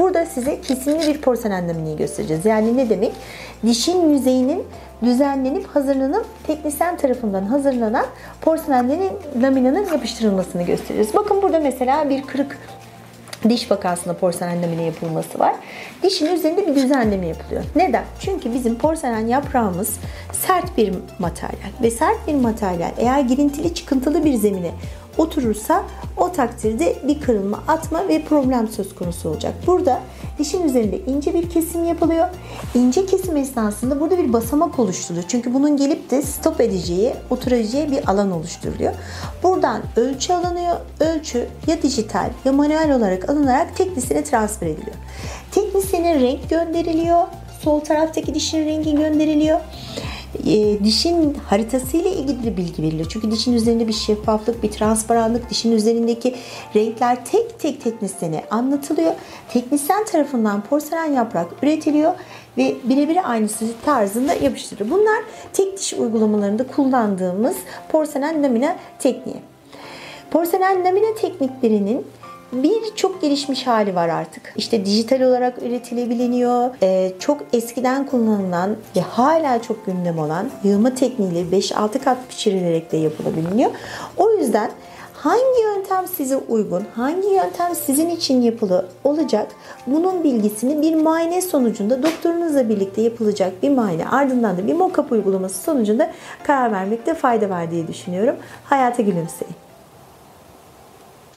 Burada size kesinlikle bir porselen lamineyi göstereceğiz. Yani ne demek? Dişin yüzeyinin düzenlenip hazırlanıp teknisyen tarafından hazırlanan porselen laminanın yapıştırılmasını göstereceğiz. Bakın burada mesela bir kırık diş vakasında porselen lamine yapılması var. Dişin üzerinde bir düzenleme yapılıyor. Neden? Çünkü bizim porselen yaprağımız sert bir materyal ve sert bir materyal eğer girintili çıkıntılı bir zemine oturursa o takdirde bir kırılma, atma ve problem söz konusu olacak. Burada dişin üzerinde ince bir kesim yapılıyor. İnce kesim esnasında burada bir basamak oluşturuluyor. Çünkü bunun gelip de stop edeceği, oturacağı bir alan oluşturuluyor. Buradan ölçü alınıyor. Ölçü ya dijital ya manuel olarak alınarak teknisine transfer ediliyor. Teknisine renk gönderiliyor. Sol taraftaki dişin rengi gönderiliyor e, dişin haritası ile ilgili bilgi veriliyor. Çünkü dişin üzerinde bir şeffaflık, bir transparanlık, dişin üzerindeki renkler tek tek teknisyene anlatılıyor. Teknisyen tarafından porselen yaprak üretiliyor ve birebir aynısı tarzında yapıştırılıyor. Bunlar tek diş uygulamalarında kullandığımız porselen lamine tekniği. Porselen lamine tekniklerinin birçok gelişmiş hali var artık. İşte dijital olarak üretilebiliyor. Ee, çok eskiden kullanılan ve hala çok gündem olan yığma tekniğiyle 5-6 kat pişirilerek de yapılabiliyor. O yüzden hangi yöntem size uygun, hangi yöntem sizin için yapılı olacak bunun bilgisini bir muayene sonucunda doktorunuzla birlikte yapılacak bir muayene ardından da bir mock-up uygulaması sonucunda karar vermekte fayda var diye düşünüyorum. Hayata gülümseyin.